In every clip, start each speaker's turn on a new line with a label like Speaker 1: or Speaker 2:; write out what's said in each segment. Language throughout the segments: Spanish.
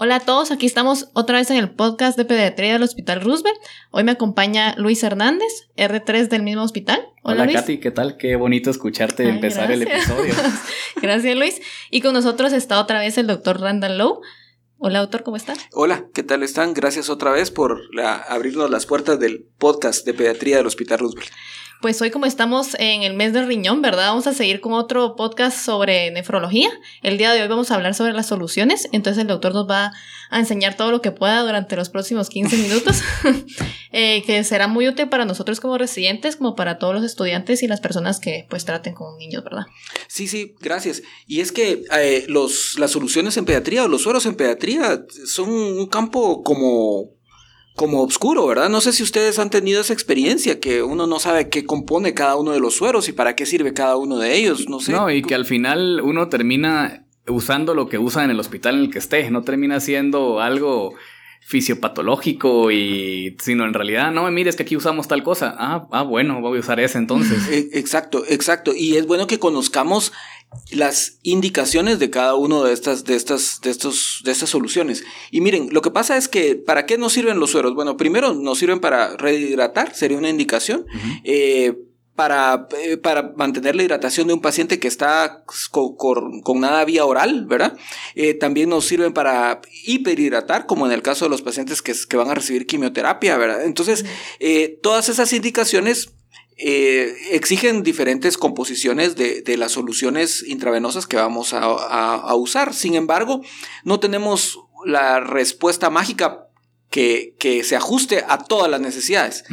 Speaker 1: Hola a todos, aquí estamos otra vez en el podcast de pediatría del Hospital Roosevelt. Hoy me acompaña Luis Hernández, R3 del mismo hospital.
Speaker 2: Hola, Hola Katy, ¿qué tal? Qué bonito escucharte empezar el episodio.
Speaker 1: gracias Luis. Y con nosotros está otra vez el doctor Randall Lowe. Hola, doctor, ¿cómo están?
Speaker 3: Hola, ¿qué tal están? Gracias otra vez por abrirnos las puertas del podcast de pediatría del Hospital Roosevelt.
Speaker 1: Pues hoy como estamos en el mes del riñón, ¿verdad? Vamos a seguir con otro podcast sobre nefrología. El día de hoy vamos a hablar sobre las soluciones, entonces el doctor nos va a enseñar todo lo que pueda durante los próximos 15 minutos, eh, que será muy útil para nosotros como residentes, como para todos los estudiantes y las personas que pues traten con niños, ¿verdad?
Speaker 3: Sí, sí, gracias. Y es que eh, los, las soluciones en pediatría o los sueros en pediatría son un campo como como oscuro, ¿verdad? No sé si ustedes han tenido esa experiencia, que uno no sabe qué compone cada uno de los sueros y para qué sirve cada uno de ellos, no sé.
Speaker 2: No, y que al final uno termina usando lo que usa en el hospital en el que esté, no termina siendo algo fisiopatológico y sino en realidad no mire es que aquí usamos tal cosa ah, ah bueno voy a usar ese entonces
Speaker 3: e, exacto exacto y es bueno que conozcamos las indicaciones de cada uno de estas de estas de estos de estas soluciones y miren lo que pasa es que para qué nos sirven los sueros bueno primero nos sirven para rehidratar sería una indicación para, eh, para mantener la hidratación de un paciente que está con, nada vía oral, ¿verdad? Eh, también nos sirven para hiperhidratar, como en el caso de los pacientes que, que van a recibir quimioterapia, ¿verdad? Entonces, eh, todas esas indicaciones exigen diferentes composiciones de, de, las soluciones intravenosas que vamos a, a, usar. Sin embargo, no tenemos la respuesta mágica que, que, se ajuste a todas las necesidades.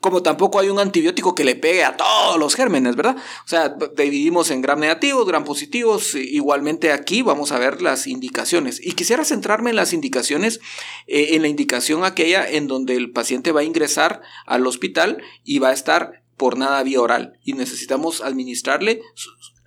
Speaker 3: Como tampoco hay un antibiótico que le pegue a todos los gérmenes, ¿verdad? O sea, dividimos en gram negativos, gram positivos, igualmente aquí vamos a ver las indicaciones. Y quisiera centrarme en las indicaciones, eh, en la indicación aquella en donde el paciente va a ingresar al hospital y va a estar por nada vía oral y necesitamos administrarle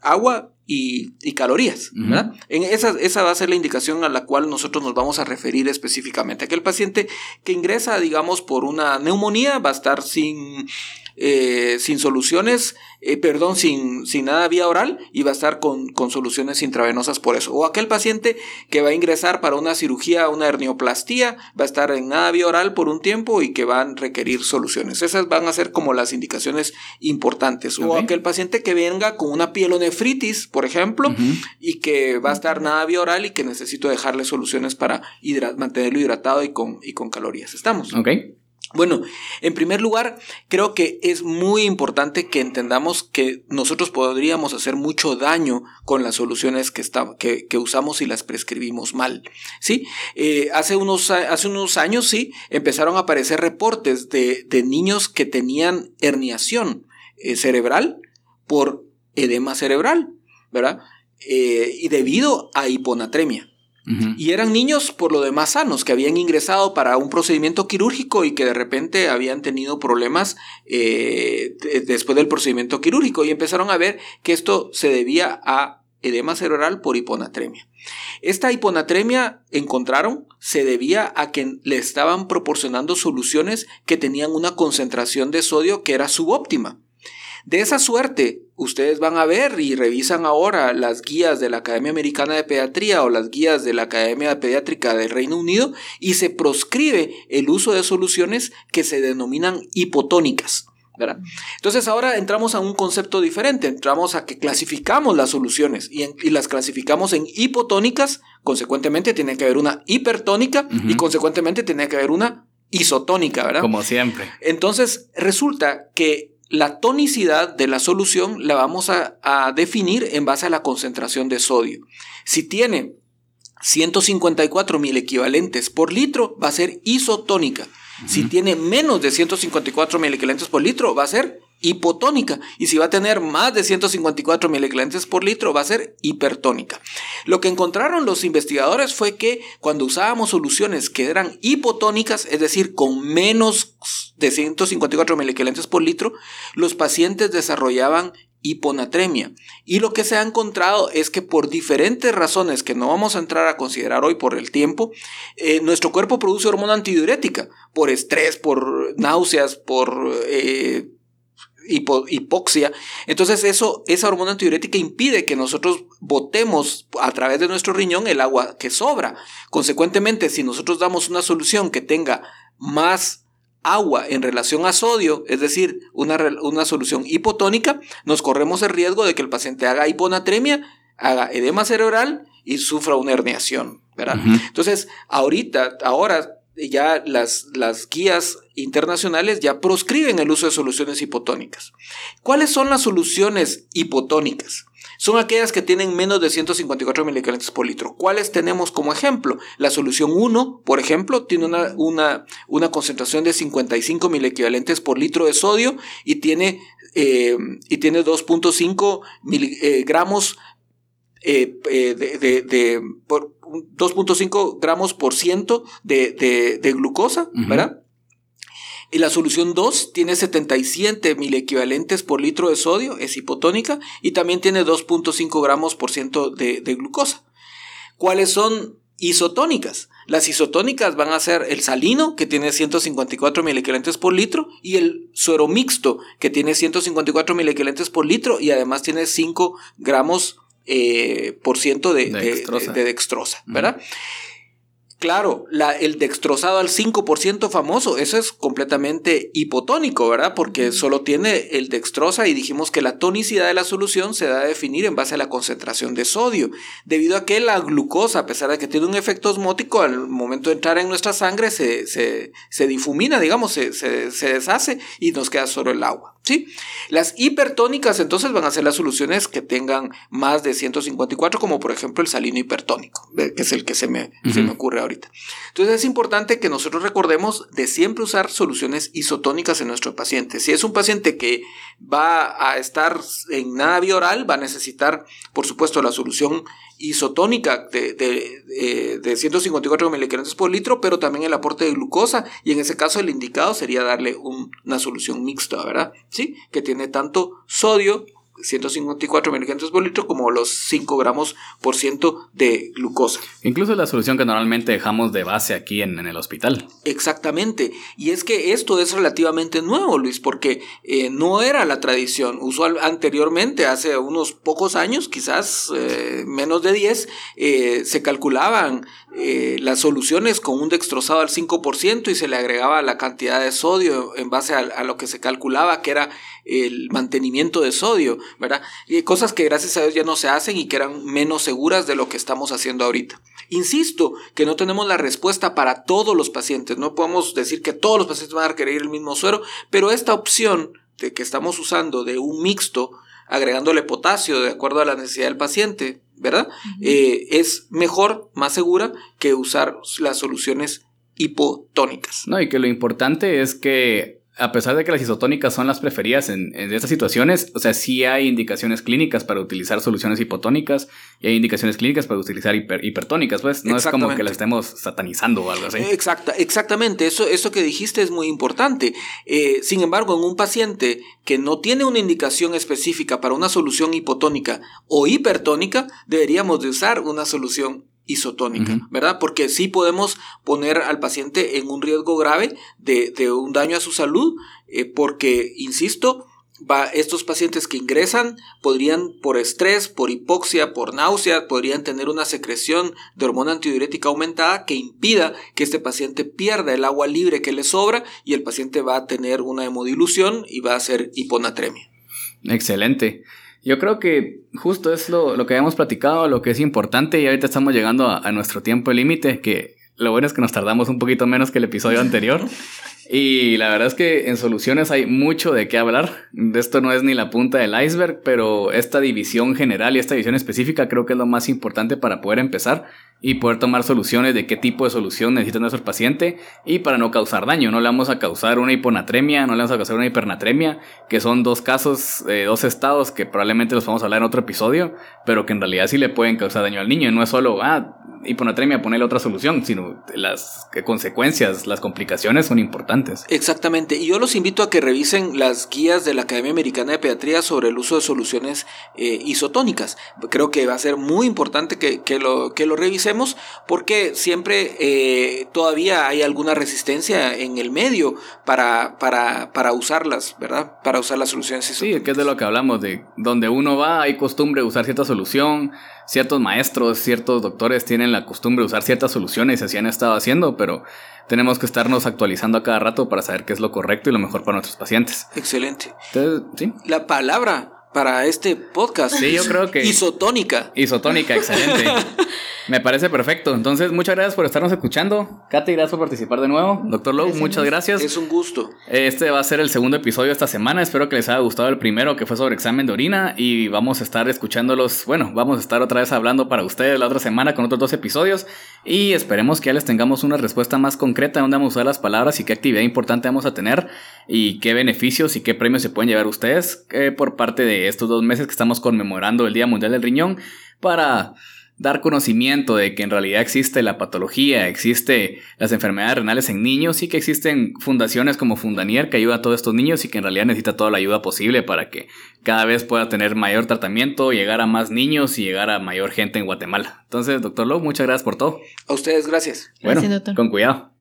Speaker 3: agua y, calorías. ¿verdad? En esa, esa va a ser la indicación a la cual nosotros nos vamos a referir específicamente. Aquel paciente que ingresa, digamos, por una neumonía va a estar sin eh, sin soluciones, eh, perdón, sin, sin nada vía oral y va a estar con, con, soluciones intravenosas por eso. O aquel paciente que va a ingresar para una cirugía, una hernioplastia, va a estar en nada vía oral por un tiempo y que van a requerir soluciones. Esas van a ser como las indicaciones importantes. O aquel paciente que venga con una pielonefritis, por ejemplo, y que va a estar nada vía oral y que necesito dejarle soluciones para mantenerlo hidratado y con, y con calorías. ¿Estamos?
Speaker 2: Ok.
Speaker 3: Bueno, en primer lugar, creo que es muy importante que entendamos que nosotros podríamos hacer mucho daño con las soluciones que, que, usamos y las prescribimos mal. ¿sí? Eh, hace, unos, hace unos años, sí, empezaron a aparecer reportes de, niños que tenían herniación eh, cerebral por edema cerebral, ¿verdad? Eh, y debido a hiponatremia. Y eran niños por lo demás sanos, que habían ingresado para un procedimiento quirúrgico y que de repente habían tenido problemas eh, después del procedimiento quirúrgico y empezaron a ver que esto se debía a edema cerebral por hiponatremia. Esta hiponatremia, encontraron, se debía a que le estaban proporcionando soluciones que tenían una concentración de sodio que era subóptima. De esa suerte, ustedes van a ver y revisan ahora las guías de la Academia Americana de Pediatría o las guías de la Academia Pediátrica del Reino Unido y se proscribe el uso de soluciones que se denominan hipotónicas. ¿verdad? Entonces ahora entramos a un concepto diferente, entramos a que clasificamos las soluciones y, las clasificamos en hipotónicas, consecuentemente tiene que haber una hipertónica y consecuentemente tiene que haber una isotónica, ¿verdad?
Speaker 2: Como siempre.
Speaker 3: Entonces resulta que la tonicidad de la solución la vamos a, definir en base a la concentración de sodio. Si tiene 154 mil equivalentes por litro, va a ser isotónica. Si tiene menos de 154 mil equivalentes por litro, va a ser hipotónica. Y si va a tener más de 154 miliclentes por litro, va a ser hipertónica. Lo que encontraron los investigadores fue que cuando usábamos soluciones que eran hipotónicas, es decir, con menos de 154 miliclentes por litro, los pacientes desarrollaban hiponatremia. Y lo que se ha encontrado es que por diferentes razones que no vamos a entrar a considerar hoy por el tiempo, eh, nuestro cuerpo produce hormona antidiurética, por estrés, por náuseas, por... Eh, hipoxia. Entonces eso, esa hormona antidiurética impide que nosotros botemos a través de nuestro riñón el agua que sobra. Consecuentemente, si nosotros damos una solución que tenga más agua en relación a sodio, es decir, una, una solución hipotónica, nos corremos el riesgo de que el paciente haga hiponatremia, haga edema cerebral y sufra una herniación. ¿verdad? Entonces, ahorita, ahora ya las, las guías internacionales ya proscriben el uso de soluciones hipotónicas. ¿Cuáles son las soluciones hipotónicas? Son aquellas que tienen menos de 154 miligramos por litro. ¿Cuáles tenemos como ejemplo? La solución 1, por ejemplo, tiene una, una, una concentración de 55 equivalentes por litro de sodio y tiene, eh, y tiene 2.5 miligramos eh, eh, de, de, por 2.5 gramos por ciento de, glucosa, ¿verdad? Y la solución 2 tiene 77 mil equivalentes por litro de sodio, es hipotónica, y también tiene 2.5 gramos por ciento de, glucosa. ¿Cuáles son isotónicas? Las isotónicas van a ser el salino, que tiene 154 mil equivalentes por litro, y el suero mixto, que tiene 154 mil equivalentes por litro, y además tiene 5 gramos eh, por ciento de, dextrosa. ¿verdad? Claro, la, el dextrosado al 5% famoso, eso es completamente hipotónico, ¿verdad? Porque solo tiene el dextrosa y dijimos que la tonicidad de la solución se da a definir en base a la concentración de sodio, debido a que la glucosa, a pesar de que tiene un efecto osmótico, al momento de entrar en nuestra sangre se, se, difumina, digamos, se, se, deshace y nos queda solo el agua, ¿sí? Las hipertónicas entonces van a ser las soluciones que tengan más de 154, como por ejemplo el salino hipertónico, que es el que se me, se me ocurre Entonces es importante que nosotros recordemos de siempre usar soluciones isotónicas en nuestro paciente. Si es un paciente que va a estar en nada oral, va a necesitar, por supuesto, la solución isotónica de 154 miligramos por litro, pero también el aporte de glucosa. Y en ese caso, el indicado sería darle una solución mixta, ¿verdad? Sí, que tiene tanto sodio 154 miligramos por litro como los 5 gramos por ciento de glucosa.
Speaker 2: Incluso la solución que normalmente dejamos de base aquí en, el hospital.
Speaker 3: Exactamente. Y es que esto es relativamente nuevo, Luis, porque eh, no era la tradición. Usual anteriormente, hace unos pocos años, quizás eh, menos de 10, eh, se calculaban las soluciones con un dextrosado al 5% y se le agregaba la cantidad de sodio en base a lo que se calculaba que era el mantenimiento de sodio, ¿verdad? Y cosas que gracias a Dios ya no se hacen y que eran menos seguras de lo que estamos haciendo ahorita. Insisto que no tenemos la respuesta para todos los pacientes, no podemos decir que todos los pacientes van a requerir el mismo suero, pero esta opción de que estamos usando de un mixto, agregándole potasio de acuerdo a la necesidad del paciente, ¿verdad? Eh, es mejor, más segura que usar las soluciones hipotónicas.
Speaker 2: No, y que lo importante es que a pesar de que las isotónicas son las preferidas en, estas situaciones, o sea, sí hay indicaciones clínicas para utilizar soluciones hipotónicas y hay indicaciones clínicas para utilizar hipertónicas, pues no es como que las estemos satanizando o algo así.
Speaker 3: Exacta, exactamente, eso, eso que dijiste es muy importante. Eh, sin embargo, en un paciente que no tiene una indicación específica para una solución hipotónica o hipertónica, deberíamos de usar una solución isotónica, ¿verdad? Porque sí podemos poner al paciente en un riesgo grave de, un daño a su salud, eh, porque, insisto, va, estos pacientes que ingresan podrían, por estrés, por hipoxia, por náusea, podrían tener una secreción de hormona antidiurética aumentada que impida que este paciente pierda el agua libre que le sobra y el paciente va a tener una hemodilución y va a ser hiponatremia.
Speaker 2: Excelente. Yo creo que justo es lo, lo, que habíamos platicado, lo que es importante y ahorita estamos llegando a, a nuestro tiempo límite, que lo bueno es que nos tardamos un poquito menos que el episodio anterior. Y la verdad es que en soluciones hay mucho de qué hablar. De esto no es ni la punta del iceberg, pero esta división general y esta división específica creo que es lo más importante para poder empezar y poder tomar soluciones de qué tipo de solución necesita nuestro paciente y para no causar daño. No le vamos a causar una hiponatremia, no le vamos a causar una hipernatremia, que son dos casos, eh, dos estados que probablemente los vamos a hablar en otro episodio, pero que en realidad sí le pueden causar daño al niño. No es solo, ah, hiponatremia, ponerle otra solución, sino las consecuencias, las complicaciones son importantes importantes.
Speaker 3: Exactamente. Y yo los invito a que revisen las guías de la Academia Americana de Pediatría sobre el uso de soluciones eh, isotónicas. Creo que va a ser muy importante que, que, lo, que lo revisemos porque siempre eh, todavía hay alguna resistencia en el medio para, para, para usarlas, ¿verdad? Para usar las soluciones
Speaker 2: isotónicas. Sí, que es de lo que hablamos, de donde uno va hay costumbre de usar cierta solución, ciertos maestros, ciertos doctores tienen la costumbre de usar ciertas soluciones y así han estado haciendo, pero tenemos que estarnos actualizando a cada rato para saber qué es lo correcto y lo mejor para nuestros pacientes.
Speaker 3: Excelente. ¿sí? La palabra para este podcast.
Speaker 2: Sí, yo creo que.
Speaker 3: Isotónica.
Speaker 2: Isotónica, excelente. Me parece perfecto. Entonces, muchas gracias por estarnos escuchando. Katy, gracias por participar de nuevo. Doctor Lowe, muchas gracias.
Speaker 3: Es un gusto.
Speaker 2: Este va a ser el segundo episodio esta semana. Espero que les haya gustado el primero, que fue sobre examen de orina. Y vamos a estar escuchándolos. Bueno, vamos a estar otra vez hablando para ustedes la otra semana con otros dos episodios. Y esperemos que ya les tengamos una respuesta más concreta de dónde vamos a usar las palabras y qué actividad importante vamos a tener. Y qué beneficios y qué premios se pueden llevar ustedes eh, por parte de estos dos meses que estamos conmemorando el Día Mundial del Riñón. Para dar conocimiento de que en realidad existe la patología, existe las enfermedades renales en niños y que existen fundaciones como Fundanier que ayuda a todos estos niños y que en realidad necesita toda la ayuda posible para que cada vez pueda tener mayor tratamiento, llegar a más niños y llegar a mayor gente en Guatemala. Entonces, doctor Lowe, muchas gracias por todo.
Speaker 3: A ustedes, gracias.
Speaker 2: Bueno, con cuidado.